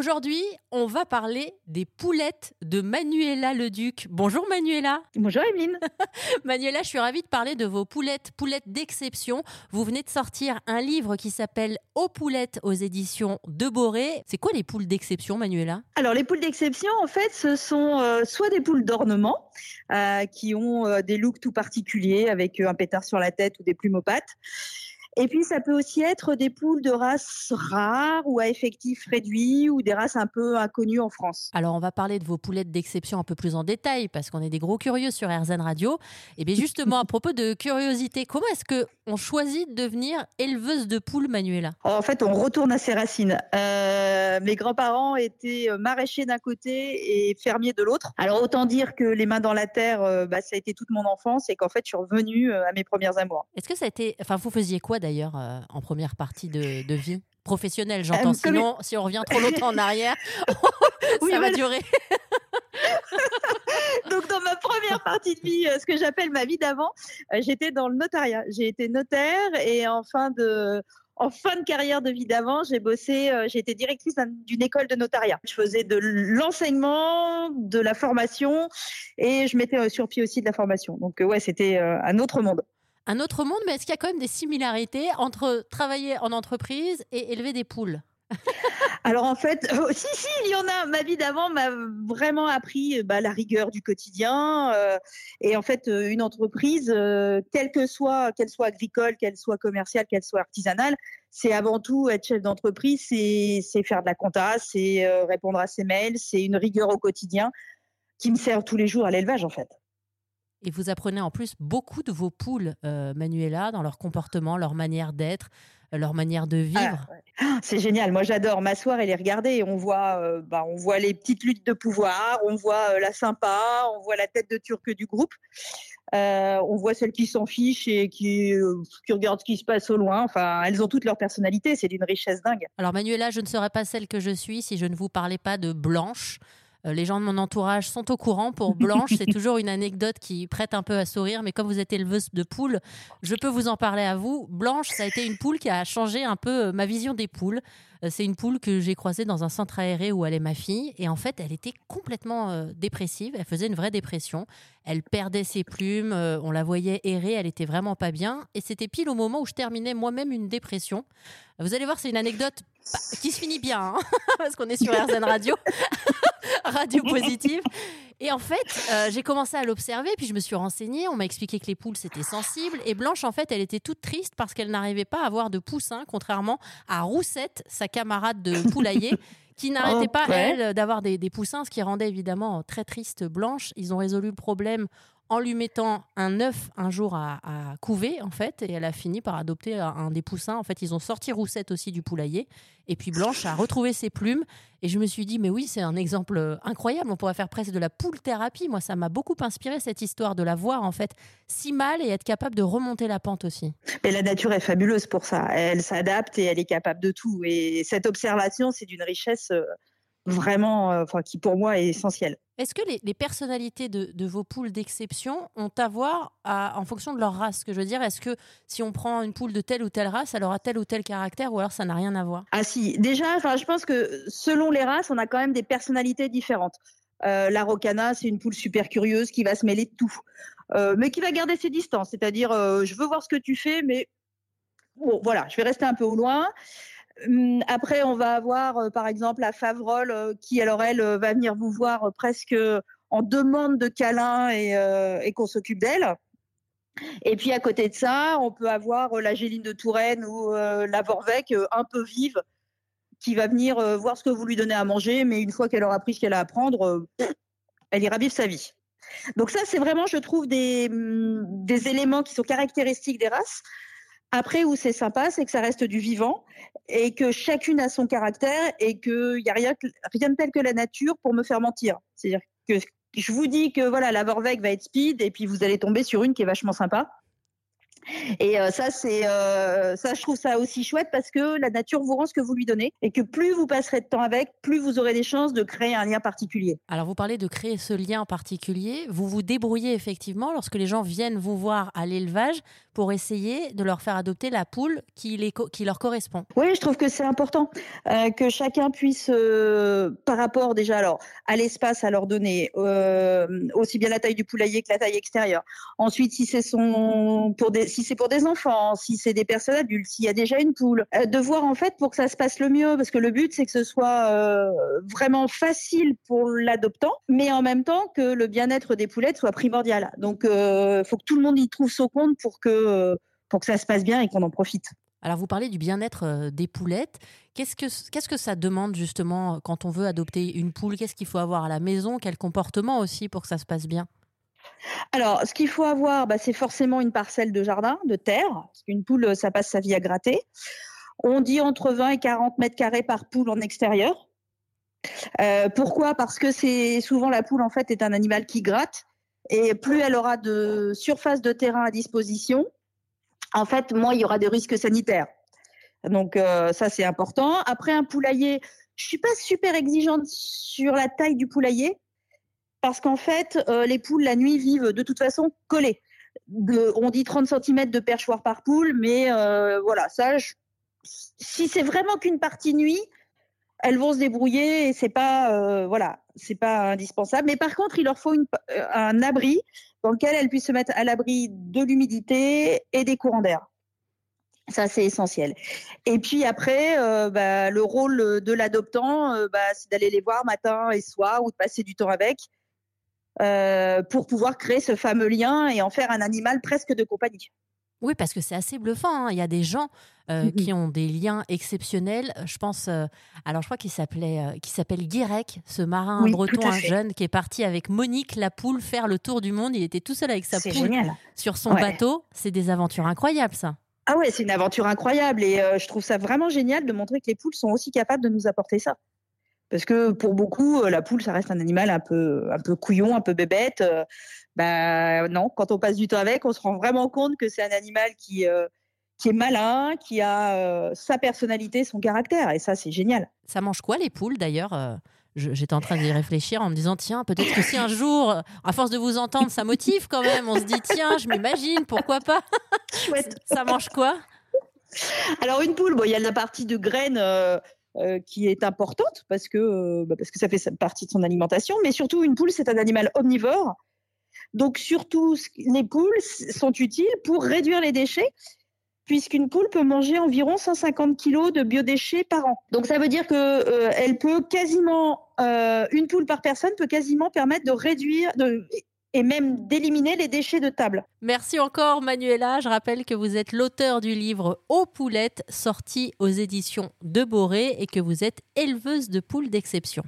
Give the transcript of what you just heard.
Aujourd'hui, on va parler des poulettes de Manuela Leduc. Bonjour Manuela. Bonjour Emeline. Manuela, je suis ravie de parler de vos poulettes, poulettes d'exception. Vous venez de sortir un livre qui s'appelle Aux poulettes aux éditions de Boré. C'est quoi les poules d'exception, Manuela? Alors les poules d'exception, en fait, ce sont euh, soit des poules d'ornement euh, qui ont euh, des looks tout particuliers avec un pétard sur la tête ou des plumes aux pattes. Et puis, ça peut aussi être des poules de races rares ou à effectif réduit ou des races un peu inconnues en France. Alors, on va parler de vos poulettes d'exception un peu plus en détail parce qu'on est des gros curieux sur RZN Radio. Et bien, justement, à propos de curiosité, comment est-ce que on choisit de devenir éleveuse de poules, Manuela? En fait, on retourne à ses racines. Euh, mes grands-parents étaient maraîchers d'un côté et fermiers de l'autre. Alors, autant dire que les mains dans la terre, euh, bah, ça a été toute mon enfance et qu'en fait, je suis revenue euh, à mes premières amours. Est-ce que ça a été. Enfin, vous faisiez quoi d'ailleurs euh, en première partie de, vie professionnelle, j'entends. Sinon, si on revient trop longtemps en arrière, ça va durer. Donc, dans ma première partie de vie, euh, ce que j'appelle ma vie d'avant, euh, j'étais dans le notariat. J'ai été notaire et en fin de, en fin de carrière de vie d'avant, j'ai bossé, j'ai été directrice d'une école de notariat. Je faisais de l'enseignement, de la formation et je mettais sur pied aussi de la formation. Donc, ouais, c'était un autre monde un autre monde, mais est-ce qu'il y a quand même des similarités entre travailler en entreprise et élever des poules? Alors en fait, oh, si, si, il y en a. Ma vie d'avant m'a vraiment appris bah, la rigueur du quotidien. Euh, et en fait, euh, une entreprise, euh, quelle que soit, qu'elle soit agricole, qu'elle soit commerciale, qu'elle soit artisanale, c'est avant tout être chef d'entreprise, c'est faire de la compta, c'est répondre à ses mails, c'est une rigueur au quotidien qui me sert tous les jours à l'élevage en fait. Et vous apprenez en plus beaucoup de vos poules, euh, Manuela, dans leur comportement, leur manière d'être, euh, leur manière de ah, vivre. Ah, c'est génial. Moi, j'adore m'asseoir et les regarder. On voit, euh, bah, on voit les petites luttes de pouvoir, on voit la sympa, on voit la tête de turc du groupe. on voit celles qui s'en fichent et qui, qui, regardent ce qui se passe au loin. Enfin, elles ont toutes leur personnalité. C'est d'une richesse dingue. Alors, Manuela, je ne serais pas celle que je suis si je ne vous parlais pas de Blanche. Euh, les gens de mon entourage sont au courant. Pour Blanche, c'est toujours une anecdote qui prête un peu à sourire, mais comme vous êtes éleveuse de poules, je peux vous en parler à vous. Blanche, ça a été une poule qui a changé un peu euh, ma vision des poules. Euh, c'est une poule que j'ai croisée dans un centre aéré où allait ma fille. Et en fait, elle était complètement dépressive. Elle faisait une vraie dépression. Elle perdait ses plumes. on la voyait errer. Elle était vraiment pas bien. Et c'était pile au moment où je terminais moi-même une dépression. Vous allez voir, c'est une anecdote qui se finit bien, hein, parce qu'on est sur RZN Radio. radio positive. Et en fait, euh, j'ai commencé à l'observer, puis je me suis renseignée. On m'a expliqué que les poules, c'était sensible. Et Blanche, en fait, elle était toute triste parce qu'elle n'arrivait pas à avoir de poussins, contrairement à Roussette, sa camarade de poulailler, qui n'arrêtait pas, elle, d'avoir des, des, poussins, ce qui rendait évidemment très triste Blanche. Ils ont résolu le problème en lui mettant un œuf un jour à, couver, en fait, et elle a fini par adopter un, des poussins. En fait, ils ont sorti Roussette aussi du poulailler, et puis Blanche a retrouvé ses plumes. Et je me suis dit, mais oui, c'est un exemple incroyable. On pourrait faire presque de la poule thérapie. Moi, ça m'a beaucoup inspiré cette histoire de la voir, en fait, si mal et être capable de remonter la pente aussi. Mais la nature est fabuleuse pour ça. Elle s'adapte et elle est capable de tout. Et cette observation, c'est d'une richesse euh, vraiment, euh, enfin, qui pour moi est essentielle. Est-ce que les, personnalités de, vos poules d'exception ont à voir en fonction de leur race? Ce que je veux dire, est-ce que si on prend une poule de telle ou telle race, elle aura tel ou tel caractère ou alors ça n'a rien à voir? Ah si, déjà, je pense que selon les races, on a quand même des personnalités différentes. Euh, la Rocana, c'est une poule super curieuse qui va se mêler de tout, euh, mais qui va garder ses distances. C'est-à-dire, je veux voir ce que tu fais, mais bon, voilà, je vais rester un peu au loin. Hum, après, on va avoir, euh, par exemple, la Favrole euh, qui, alors elle, euh, va venir vous voir presque en demande de câlin et, qu'on s'occupe d'elle. Et puis à côté de ça, on peut avoir la Géline de Touraine ou la Vorvec un peu vive qui va venir voir ce que vous lui donnez à manger, mais une fois qu'elle aura appris ce qu'elle a à apprendre, elle ira vivre sa vie. Donc ça, c'est vraiment, je trouve, des, hum, des éléments qui sont caractéristiques des races. Après, où c'est sympa, c'est que ça reste du vivant et que chacune a son caractère et qu'il n'y a rien, de tel que la nature pour me faire mentir. C'est-à-dire que je vous dis que voilà, la Vorvec va être speed et puis vous allez tomber sur une qui est vachement sympa. Et euh, ça, c'est euh, ça, je trouve ça aussi chouette parce que la nature vous rend ce que vous lui donnez et que plus vous passerez de temps avec, plus vous aurez des chances de créer un lien particulier. Alors, vous parlez de créer ce lien particulier. Vous vous débrouillez effectivement lorsque les gens viennent vous voir à l'élevage pour essayer de leur faire adopter la poule qui, les qui leur correspond. Oui, je trouve que c'est important euh, que chacun puisse, euh, par rapport déjà alors à l'espace à leur donner, euh, aussi bien la taille du poulailler que la taille extérieure. Ensuite, si c'est pour des, si c'est pour des enfants, si c'est des personnes adultes, s'il y a déjà une poule, de voir en fait pour que ça se passe le mieux, parce que le but c'est que ce soit vraiment facile pour l'adoptant, mais en même temps que le bien-être des poulettes soit primordial. Donc, il faut que tout le monde y trouve son compte pour que pour que ça se passe bien et qu'on en profite. Alors, vous parlez du bien-être euh, des poulettes. Qu'est-ce que, qu'est-ce que ça demande justement quand on veut adopter une poule? Qu'est-ce qu'il faut avoir à la maison? Quel comportement aussi pour que ça se passe bien? Alors, ce qu'il faut avoir, bah, c'est forcément une parcelle de jardin, de terre, parce qu'une poule, ça passe sa vie à gratter. On dit entre 20 et 40 mètres carrés par poule en extérieur. Euh, pourquoi? Parce que c'est souvent la poule en fait est un animal qui gratte, et plus elle aura de surface de terrain à disposition, en fait, moins il y aura des risques sanitaires. Donc euh, ça, c'est important. Après, un poulailler, je suis pas super exigeante sur la taille du poulailler parce qu'en fait, euh, les poules la nuit vivent de toute façon collées. on dit 30 cm de perchoir par poule, mais euh, voilà, ça, si c'est vraiment qu'une partie nuit, elles vont se débrouiller et c'est pas, voilà, c'est pas indispensable. Mais par contre, il leur faut un abri dans lequel elles puissent se mettre à l'abri de l'humidité et des courants d'air. Ça, c'est essentiel. Et puis après, euh, bah, le rôle de l'adoptant, euh, bah, c'est d'aller les voir matin et soir ou de passer du temps avec euh, pour pouvoir créer ce fameux lien et en faire un animal presque de compagnie. Oui, parce que c'est assez bluffant. Hein. Il y a des gens euh, mmh qui ont des liens exceptionnels. Je pense, euh, alors je crois qu'il s'appelait, euh, qui s'appelle Guirec, ce marin breton, un jeune qui est parti avec Monique la poule faire le tour du monde. Il était tout seul avec sa poule sur son bateau. C'est des aventures incroyables, ça. Ah ouais, c'est une aventure incroyable et je trouve ça vraiment génial de montrer que les poules sont aussi capables de nous apporter ça. Parce que pour beaucoup, la poule, ça reste un animal un peu, un peu couillon, un peu bébête. Ben non, quand on passe du temps avec, on se rend vraiment compte que c'est un animal qui, euh, qui est malin, qui a euh, sa personnalité, son caractère. Et ça, c'est génial. Ça mange quoi les poules d'ailleurs euh, J'étais en train d'y réfléchir en me disant tiens, peut-être que si un jour, à force de vous entendre, ça motive quand même. On se dit tiens, je m'imagine, pourquoi pas? Chouette. Ça mange quoi? Alors une poule, bon, il y a la partie de graines. Qui est importante parce que, bah, parce que ça fait partie de son alimentation, mais surtout une poule, c'est un animal omnivore donc surtout, les poules sont utiles pour réduire les déchets puisqu'une poule peut manger environ 150 kg de biodéchets par an. Donc ça veut dire que euh, peut quasiment euh, une poule par personne peut quasiment permettre de réduire et même d'éliminer les déchets de table. Merci encore Manuela. Je rappelle que vous êtes l'auteur du livre Aux poulettes sorti aux éditions de Boré et que vous êtes éleveuse de poules d'exception.